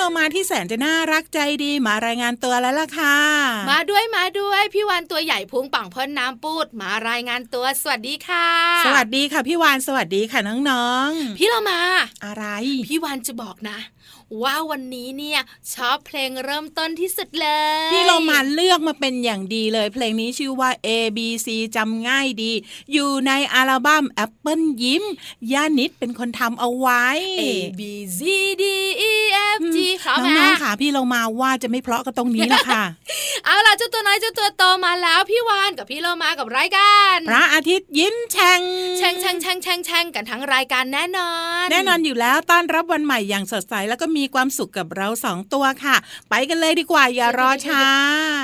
มาแล้วพี่เรามาที่แสนจะน่ารักใจดีมารายงานตัวแล้วล่ะค่ะ มาด้วยมาด้วยพี่วันตัวใหญ่พุงป่องพ่นน้ำปูดมารายงานตัวสวัสดีค่ะ สวัสดีค่ะพี่วานสวัสดีค่ะน้องพี่เรามาๆอะไร พี่วันจะบอกนะ ว่าวันนี้เนี่ยชอบเพลงเริ่มต้นที่สุดเลยพี่เรามาเลือกมาเป็นอย่างดีเลย เพลงนี้ชื่อว่า A B C จำง่ายดี อยู่ในอัลบั้ม Apple ยิ้มย่านิดเป็นคนทำเอาไว้ A B C D E F G ครับน้แม่องๆค่ะพี่เรามาว่าจะไม่เพราะก็ตรงนี้แหละค่ะ เอาล่ะเจ้าตัวน้อยเจ้าตัวโตมาแล้วพี่วานกับพี่เรามากับรายการพระอาทิตย์ยิ้มแฉ่งแช่งแช่งแช่งแช่งแช่งกันทั้งรายการแน่นอน แน่นอนอยู่แล้วต้อนรับวันใหม่อย่างสดใสแล้วก็มีความสุขกับเราสองตัวค่ะ ไปกันเลยดีกว่าอย่ารอช้า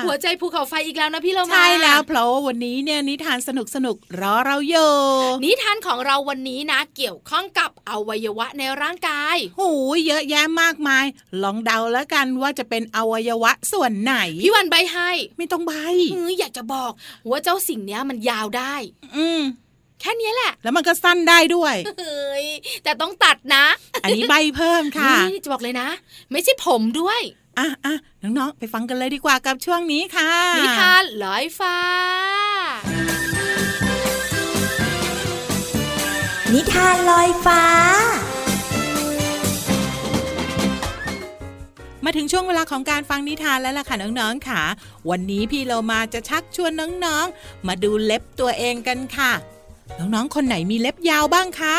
หัวใจภูเขาไฟอีกแล้วนะพี่เรามาใช่แล้วเพราะว่าวันนี้เนี่ยนิทานสนุกสนุกๆรอเราอยู่นิทานของเราวันนี้นะเกี่ยวข้องกับอวัยวะในร่างกายหูยเยอะแยะมากมาย ลองเดาแล้วกันว่าจะเป็นอวัยวะส่วนไหนพี่วันใบให้ ไม่ต้องใบเฮ้ยอยากจะบอกว่าเจ้าสิ่งเนี้ยมันยาวได้ อืม แค่เนี้ยแหละ แล้วมันก็สั้นได้ด้วยเฮ้ยแต่ต้องตัดนะ อันนี้ใบเพิ่มค่ะนี่จะบอกเลยนะ ไม่ใช่ผมด้วยอะอะน้องๆ ไปฟังกันเลยดีกว่ากับช่วงนี้ค่ะ นิทานลอยฟ้า นิทานลอยฟ้า มาถึงช่วงเวลาของการฟังนิทานแล้วล่ะค่ะน้องๆค่ะ วันนี้พี่เรามาจะชักชวนน้องๆ มาดูเล็บตัวเองกันค่ะ น้องๆ คนไหนมีเล็บยาวบ้างคะ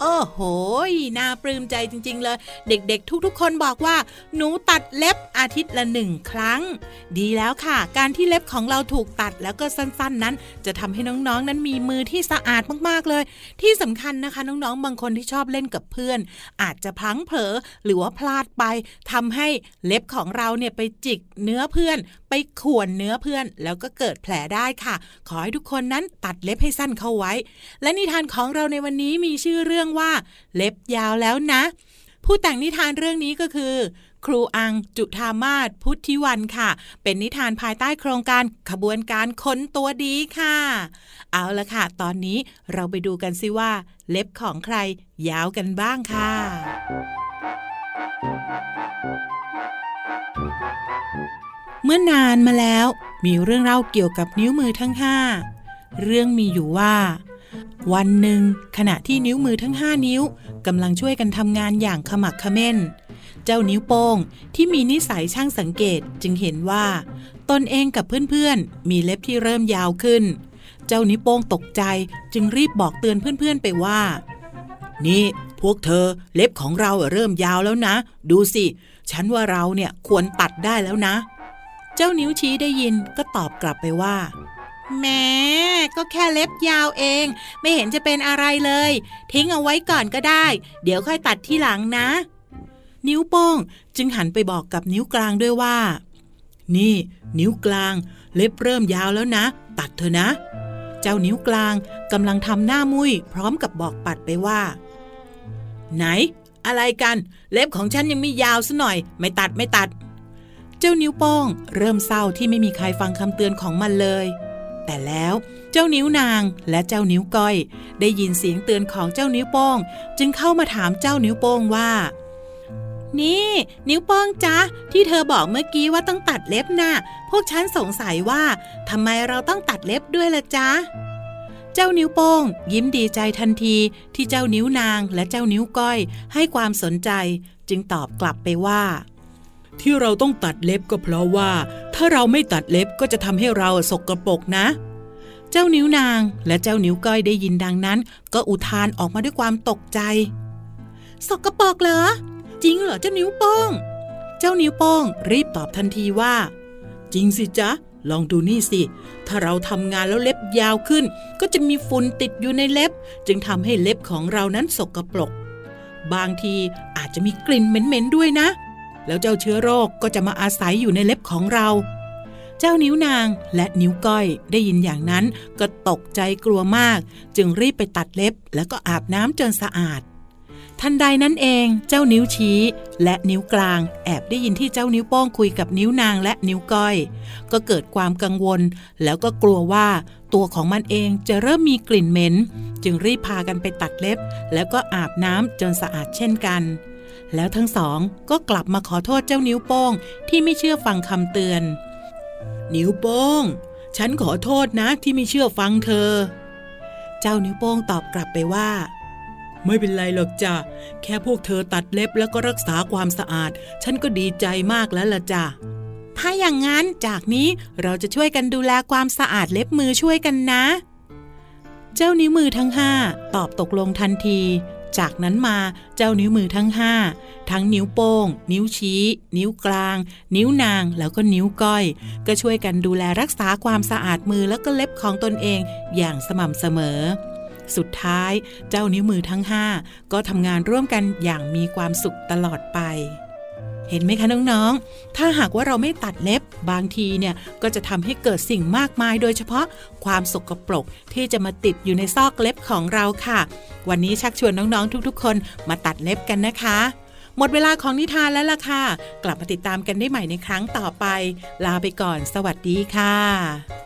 โอ้โห น่าปลื้มใจจริง ๆ เลย เด็กๆ ทุกๆ คนบอกว่า หนูตัดเล็บอาทิตย์ละหนึ่งครั้ง ดีแล้วค่ะ การที่เล็บของเราถูกตัดแล้วก็สั้นๆ นั้น จะทำให้น้องๆ นั้นมีมือที่สะอาดมากๆ เลย ที่สำคัญนะคะ น้องๆ บางคนที่ชอบเล่นกับเพื่อน อาจจะพลั้งเผลอหรือว่าพลาดไปทำให้เล็บของเราเนี่ยไปจิกเนื้อเพื่อน ไปข่วนเนื้อเพื่อน แล้วก็เกิดแผลได้ค่ะ ขอให้ทุกคนนั้นตัดเล็บให้สั้นเข้าไว้ และนิทานของเราในวันนี้มีชื่อเรื่องว่าเล็บยาวแล้วนะ ผู้แต่งนิทานเรื่องนี้ก็คือ ครูอังจุธามาศพุทธิวันค่ะ เป็นนิทานภายใต้โครงการขบวนการคนตัวดีค่ะ เอาละค่ะ ตอนนี้เราไปดูกันซิว่า เล็บของใครยาวกันบ้างค่ะเมื่อนานมาแล้วมีเรื่องเล่าเกี่ยวกับนิ้วมือทั้งห้า เรื่องมีอยู่ว่า วันหนึ่งขณะที่นิ้วมือทั้งห้านิ้วกำลังช่วยกันทำงานอย่างขมักเขม้น เจ้านิ้วโป้งที่มีนิสัยช่างสังเกตจึงเห็นว่า ตนเองกับเพื่อนๆ มีเล็บที่เริ่มยาวขึ้น เจ้านิ้วโป้งตกใจจึงรีบบอกเตือนเพื่อนๆไปว่า นี่พวกเธอเล็บของเราเริ่มยาวแล้วนะ ดูสิ ฉันว่าเราเนี่ยควรตัดได้แล้วนะ เจ้านิ้วชี้ได้ยินก็ตอบกลับไปว่า แม้ก็แค่เล็บยาวเอง ไม่เห็นจะเป็นอะไรเลย ทิ้งเอาไว้ก่อนก็ได้ เดี๋ยวค่อยตัดที่หลังนะ นิ้วโป้งจึงหันไปบอกกับนิ้วกลางด้วยว่า นี่ นิ้วกลาง เล็บเริ่มยาวแล้วนะ ตัดเถอะนะ เจ้านิ้วกลางกำลังทำหน้ามุ้ยพร้อมกับบอกปัดไปว่า ไหน อะไรกัน เล็บของฉันยังไม่ยาวซะหน่อย ไม่ตัดไม่ตัด เจ้านิ้วโป้งเริ่มเศร้าที่ไม่มีใครฟังคำเตือนของมันเลย แต่แล้วเจ้านิ้วนางและเจ้านิ้วก้อย ได้ยินเสียงเตือนของเจ้านิ้วโป้ง จึงเข้ามาถามเจ้านิ้วโป้งว่า นี่ นิ้วโป้งจ๊ะที่เธอบอกเมื่อกี้ว่าต้องตัดเล็บน่ะ พวกฉันสงสัยว่าทำไมเราต้องตัดเล็บด้วยล่ะจ๊ะเจ้านิ้วโป้ง ยิ้มดีใจทันทีที่เจ้านิ้วนางและเจ้านิ้วก้อย ให้ความสนใจ จึงตอบกลับไปว่า ที่เราต้องตัดเล็บก็เพราะว่า ถ้าเราไม่ตัดเล็บก็จะทำให้เราสกรปรกนะ เจ้านิ้วนางและเจ้านิ้วก้อยได้ยินดังนั้น ก็อุทานออกมาด้วยความตกใจ สกรปรกเหรอ จริงเหรอเจ้านิ้วโป้ง เจ้านิ้วโป้งรีบตอบทันทีว่า จริงสิจ๊ะลองดูนี่สิ ถ้าเราทำงานแล้วเล็บยาวขึ้น ก็จะมีฝุ่นติดอยู่ในเล็บ จึงทำให้เล็บของเรานั้นสกรปรก บางทีอาจจะมีกลิ่นเหม็นๆด้วยนะ แล้วเจ้าเชื้อโรคก็จะมาอาศัยอยู่ในเล็บของเรา เจ้านิ้วนางและนิ้วก้อยได้ยินอย่างนั้นก็ตกใจกลัวมาก จึงรีบไปตัดเล็บแล้วก็อาบน้ำจนสะอาด ทันใดนั้นเองเจ้านิ้วชี้ และนิ้วกลาง แอบได้ยินที่เจ้านิ้วโป้งคุยกับนิ้วนางและนิ้วก้อย ก็เกิดความกังวล แล้วก็กลัวว่าตัวของมันเองจะเริ่มมีกลิ่นเหม็น จึงรีบพากันไปตัดเล็บ แล้วก็อาบน้ำจนสะอาดเช่นกัน แล้วทั้งสองก็กลับมาขอโทษเจ้านิ้วโป้งที่ไม่เชื่อฟังคำเตือน นิ้วโป้ง ฉันขอโทษนะที่ไม่เชื่อฟังเธอ เจ้านิ้วโป้งตอบกลับไปว่า ไม่เป็นไรหรอกจ้ะแค่พวกเธอตัดเล็บแล้วก็รักษาความสะอาด ฉันก็ดีใจมากแล้วล่ะจ้ะถ้าอย่างนั้นจากนี้เราจะช่วยกันดูแลความสะอาดเล็บมือช่วยกันนะ เจ้านิ้วมือทั้งห้าตอบตกลงทันที จากนั้นมาเจ้านิ้วมือทั้งห้าทั้งนิ้วโป้ง นิ้วชี้ นิ้วกลาง นิ้วนางแล้วก็นิ้วก้อย ก็ช่วยกันดูแลรักษาความสะอาดมือแล้วก็เล็บของตนเองอย่างสม่ำเสมอ สุดท้ายเจ้านิ้วมือทั้งห้าก็ทำงานร่วมกันอย่างมีความสุขตลอดไป เห็นไหมคะน้องๆ ถ้าหากว่าเราไม่ตัดเล็บบางทีเนี่ยก็จะทำให้เกิดสิ่งมากมายโดยเฉพาะความสกปรกที่จะมาติดอยู่ในซอกเล็บของเราค่ะ วันนี้ชักชวนน้องๆ ทุกๆ คนมาตัดเล็บกันนะคะ หมดเวลาของนิทานแล้วล่ะค่ะ กลับมาติดตามกันได้ใหม่ในครั้งต่อไป ลาไปก่อน สวัสดีค่ะ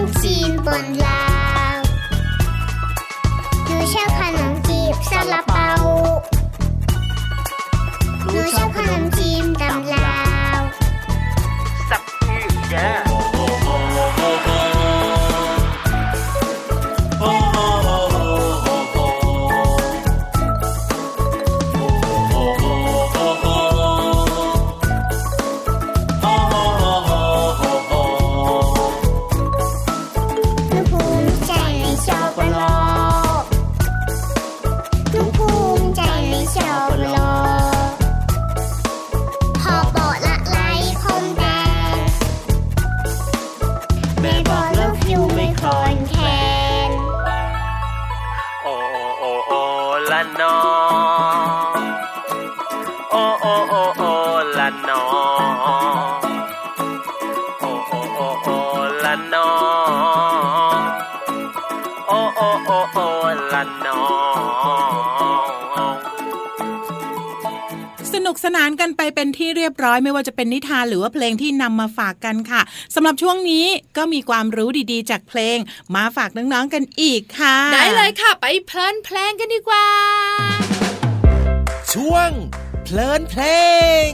หนูเโอโอโอละนอโอโอโอโอละนอโอโอโอโอละนอสนุกสนานกันไปเป็นที่เรียบร้อยไม่ว่าจะเป็นนิทานหรือว่าเพลงที่นำมาฝากกันค่ะสำหรับช่วงนี้ก็มีความรู้ดีๆ จากเพลง มาฝากน้องๆกันอีกค่ะ ได้เลยค่ะ ไปเพลินเพลงกันดีกว่า ช่วง เพลินเพลง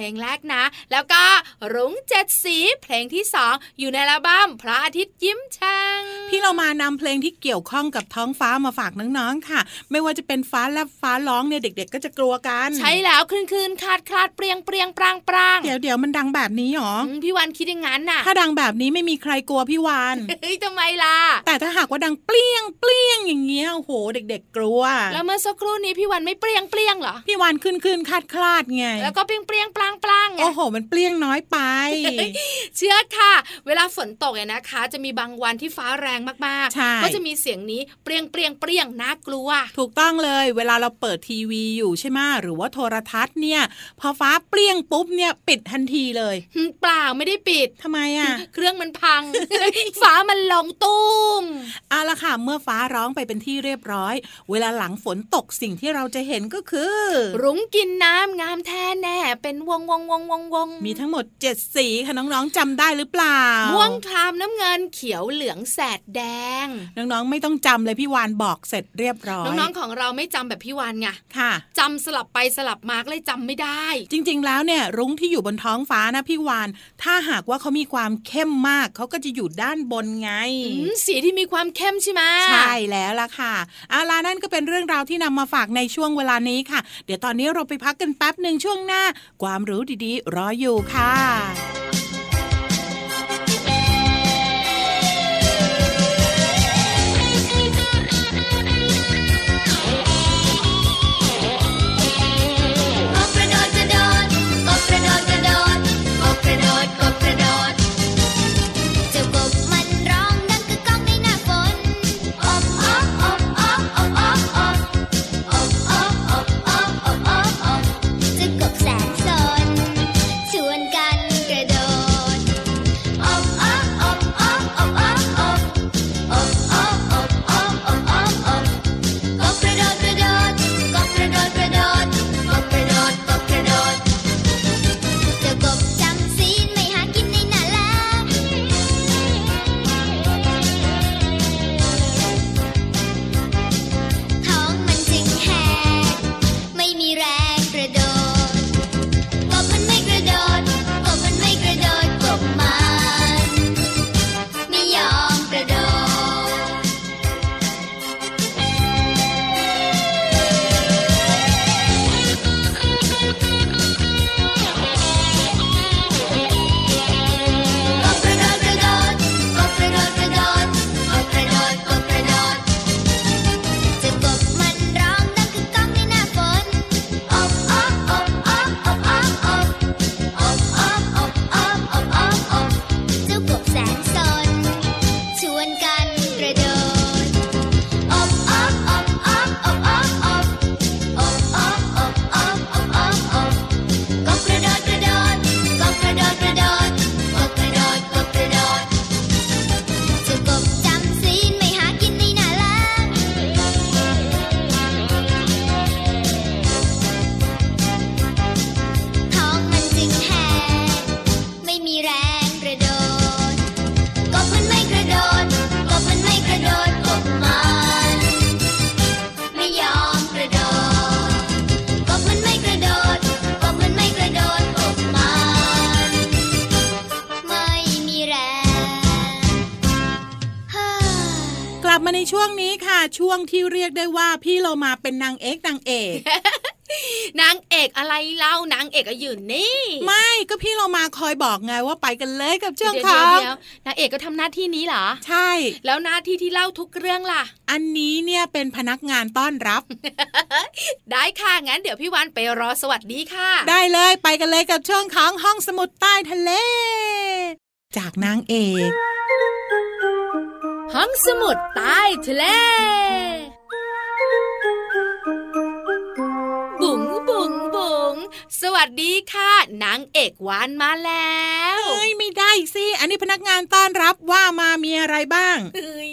งเพลงแรกนะ แล้วก็รุ้งเจ็ดสีเพลงที่สองอยู่ในอัลบั้มพระอาทิตย์ยิ้มช่างพี่เรามานำเพลงที่เกี่ยวข้องกับท้องฟ้ามาฝากน้องๆค่ะ ไม่ว่าจะเป็นฟ้าแลบฟ้าร้องเนี่ยเด็ก ๆ ก็จะกลัวกัน ใช่แล้วคลื่นคลื่นคลาดคลาดเปรียงเปรียงปรางปรางเดี๋ยวเดี๋ยวมันดังแบบนี้หรออืมพี่วันคิดอย่างนั้นน่ะ ถ้าดังแบบนี้ไม่มีใครกลัวพี่วานเฮ้ยทำไมล่ะ แต่ถ้าหากว่าดังเปรี้ยงเปรี้ยงอย่างเงี้ยโอ้โหเด็ก ๆ กลัว แล้วเมื่อสักครู่นี้พี่วันไม่เปรียงเปรียงเหรอพี่วานขึ้นขึ้นคาดคลาดไงแล้วก็เปรียงเปรียงปรางปรางไงโอ้โห มันเปรี้ยงน้อยไป เชื่อค่ะ เวลาฝนตกเนี่ยนะคะ จะมีบางวันที่ฟ้าแรงมากใช่ๆก็จะมีเสียงนี้เปรียงเปรียงเปรียงน่ากลัว ถูกต้องเลย เวลาเราเปิดทีวีอยู่ใช่ไหมหรือว่าโทรทัศน์เนี่ย พอฟ้าเปรี้ยงปุ๊บเนี่ยปิดทันทีเลยเปล่าไม่ได้ปิดทำไมอะ เครื่องมันพัง ฟ้ามันลงตุ้มเอาละค่ะ เมื่อฟ้าร้องไปเป็นที่เรียบร้อย เวลาหลังฝนตกสิ่งที่เราจะเห็นก็คือ รุ้งกินน้ำงามแท้แน่เป็นวงวงวงวงวงมีทั้งหมด 7 สีค่ะน้องๆจำได้หรือเปล่าม่วงครามน้ำเงินเขียวเหลืองแสดแดง น้องๆไม่ต้องจำเลยพี่วานบอกเสร็จเรียบร้อย น้องๆของเราไม่จำแบบพี่วานไงค่ะจำสลับไปสลับมาก็เลยจำไม่ได้ จริง ๆ แล้วเนี่ยรุ้งที่อยู่บนท้องฟ้านะพี่วาน ถ้าหากว่าเขามีความเข้มมากเขาก็จะอยู่ด้านบนไงอืมสีที่มีความเข้มใช่ไหมใช่แล้วล่ะค่ะเอาล่ะนั่นก็เป็นเรื่องราวที่นำมาฝากในช่วงเวลานี้ค่ะ เดี๋ยวตอนนี้เราไปพักกันแป๊บหนึ่งช่วงหน้า ความรู้ดีๆ รออยู่ค่ะ ม่มีแรง วงที่เรียกได้ว่าพี่เรามาเป็นนางเอกนางเอกนางเอกอะไรเล่านางเอกก็อยู่นี่ ไม่ก็พี่เรามาคอยบอกไงว่าไปกันเลยกับช่วงเดี๋ยวขอเดี๋ยวงเดี๋ยวนางเอกก็ทำหน้าที่นี้เหรอ ใช่ แล้วหน้าที่ที่เล่าทุกเรื่องล่ะ อันนี้เนี่ยเป็นพนักงานต้อนรับ ได้ค่ะงั้นเดี๋ยวพี่วันไปรอสวัสดีค่ะ ได้เลยไปกันเลยกับช่วงของห้องสมุดใต้ทะเล จากนางเอก ห้องสมุดใต้ทะเล บุ๋งบุ๋งบุ๋งสวัสดีค่ะนางเอกวานมาแล้ว เอ้ยไม่ได้สิ อันนี้พนักงานต้อนรับว่ามามีอะไรบ้าง เอ้ย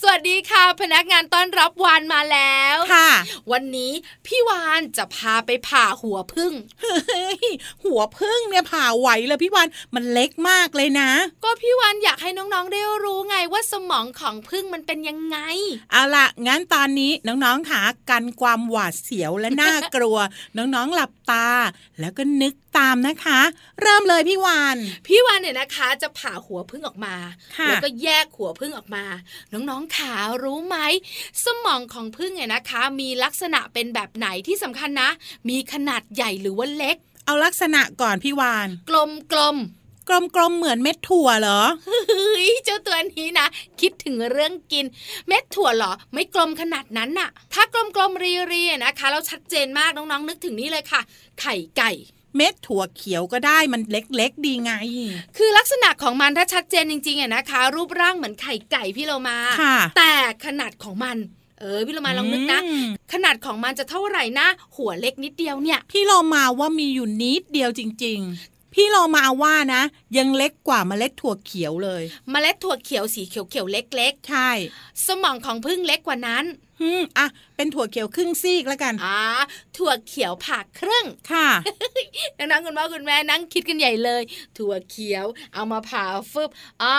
สวัสดีค่ะ พนักงานต้อนรับวานมาแล้วค่ะ วันนี้พี่วานจะพาไปผ่าหัวพึ่งเฮ้ยหัวพึ่งเนี่ยผ่าไหวเลยพี่วันมันเล็กมากเลยนะ ก็พี่วานอยากให้น้องๆได้รู้ไงว่าสมองของพึ่งมันเป็นยังไง เอาล่ะ งั้นตอนนี้น้องๆค่ะกันความหวาดเสียวและน่ากลัว น้องๆหลับตา แล้วก็นึก ตามนะคะ เริ่มเลยพี่วานพี่วานเนี่ยนะคะ จะผ่าหัวพึ่งออกมาค่ะแล้วก็แยกหัวพึ่งออกมา น้องๆขารู้ไหมสมองของพึ่งเนี่ยนะคะ มีลักษณะเป็นแบบไหนที่สำคัญนะ มีขนาดใหญ่หรือว่าเล็ก เอาลักษณะก่อนพี่วาน กลมกลมกลมๆ เหมือนเม็ดถั่วเหรอๆเฮ้ย เจ้าตัวนี้นะ คิดถึงเรื่องกิน เม็ดถั่วเหรอ ไม่กลมขนาดนั้นน่ะ ถ้ากลมกลมๆรีรีๆนะคะเราชัดเจนมากน้องๆ นึกถึงนี่เลยค่ะ ไข่ไก่ เม็ดถั่วเขียวก็ได้มันเล็กๆ ดีไง คือลักษณะของมันถ้าชัดเจนจริงๆอะนะคะ รูปร่างเหมือนไข่ไก่พี่เรามาค่ะแต่ขนาดของมันเออพี่เรามาลองนึกนะอืมขนาดของมันจะเท่าไหร่นะ หัวเล็กนิดเดียวเนี่ย พี่เรามาว่ามีอยู่นิดเดียวจริง ๆพี่เรามาว่านะ ยังเล็กกว่าเมล็ดถั่วเขียวเลย เมล็ดถั่วเขียวสีเขียวๆเล็กใช่ๆสมองของพึ่งเล็กกว่านั้น ฮึมอะเป็นถั่วเขียวครึ่งซีกแล้วกันอ่าถั่วเขียวผ่าครึ่งค่ะดังนั้นคุณพ่อคุณแม่นั่งคิดกันใหญ่เลย ถั่วเขียวเอามาผ่าฟึบอ่า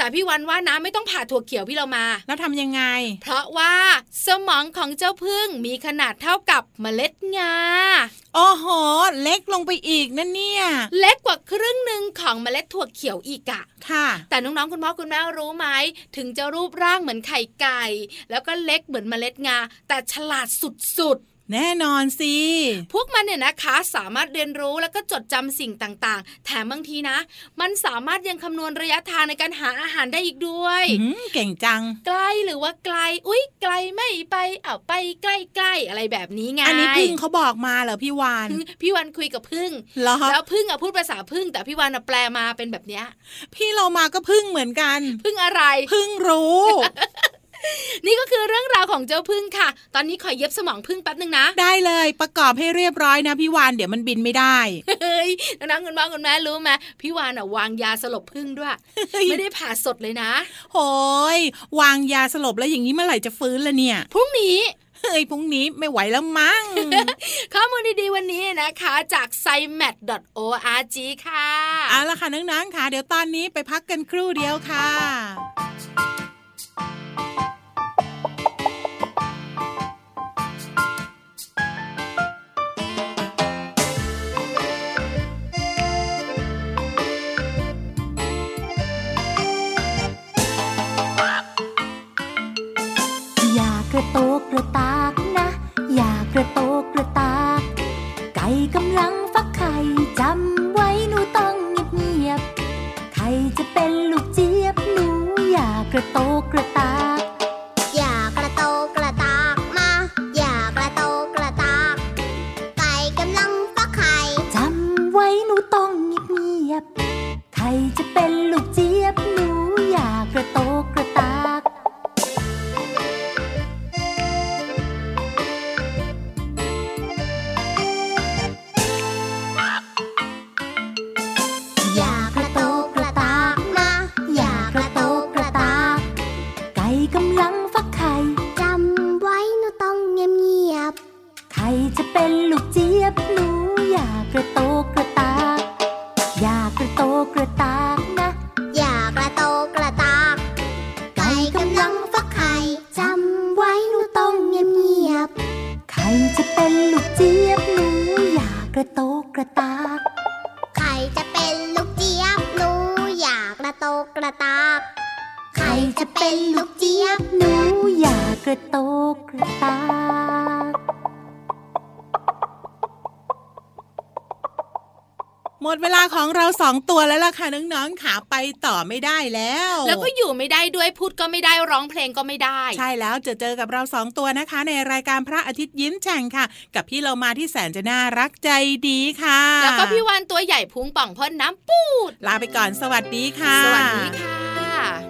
แต่พี่วันว่านะไม่ต้องผ่าถั่วเขียวพี่เรามา แล้วทำยังไง เพราะว่าสมองของเจ้าพึ่งมีขนาดเท่ากับเมล็ดงาโอ้โห เล็กลงไปอีกนั่นเนี่ย เล็กกว่าครึ่งหนึ่งของเมล็ดถั่วเขียวอีกอะค่ะ แต่น้องๆคุณพ่อคุณแม่รู้ไหม ถึงจะรูปร่างเหมือนไข่ไก่ แล้วก็เล็กเหมือนเมล็ดงา แต่ฉลาดสุด แน่นอนสิๆพวกมันเนี่ยนะคะสามารถเรียนรู้แล้วก็จดจำสิ่งต่างๆ แถมบางทีนะ มันสามารถยังคำนวณระยะทางในการหาอาหารได้อีกด้วยอืมเก่งจังใกล้หรือว่าไกล อุ๊ยไกลไม่ไปเอาไปใกล้ๆอะไรแบบนี้ไง อันนี้พึ่งเขาบอกมาเหรอพี่วานพี่วันคุยกับพึ่งเหรอแล้วพึ่งอะพูดภาษาพึ่ง แต่พี่วันอะแปลมาเป็นแบบเนี้ย พี่เรามาก็พึ่งเหมือนกัน พึ่งอะไร พึ่งรู้นี่ก็ ของเจ้าพึ่งค่ะ ตอนนี้ขอเย็บสมองพึ่งแป๊บนึงนะ ได้เลยประกอบให้เรียบร้อยนะพี่วานเดี๋ยวมันบินไม่ได้เฮ้ยน้องๆคุณพ่อคุณแม่รู้ไหมพี่วานอะวางยาสลบพึ่งด้วย ไม่ได้ผ่าสดเลยนะโหยวางยาสลบแล้วอย่างนี้เมื่อไหร่จะฟื้นละเนี่ยพรุ่งนี้เฮ้ยพรุ่งนี้ไม่ไหวแล้วมั้ง ข้อมูลดีๆวันนี้นะคะจาก s c i m a t org ค่ะ เอาละค่ะน้องๆค่ะ เดี๋ยวตอนนี้ไปพักกันครู่เดียวค่ะ ระโตกกระตากหมดเวลาของเราสองตัวแล้วล่ะค่ะน้องๆขาไปต่อไม่ได้แล้ว แล้วก็อยู่ไม่ได้ด้วยพูดก็ไม่ได้ร้องเพลงก็ไม่ได้ ใช่แล้วจะเจอกับเราสองตัวนะคะ ในรายการพระอาทิตย์ยิ้มแฉ่งค่ะ กับพี่เรามาที่แสนจะน่ารักใจดีค่ะ แล้วก็พี่วานตัวใหญ่พุงป่องพ่นน้ำปูด ลาไปก่อนสวัสดีค่ะ สวัสดีค่ะ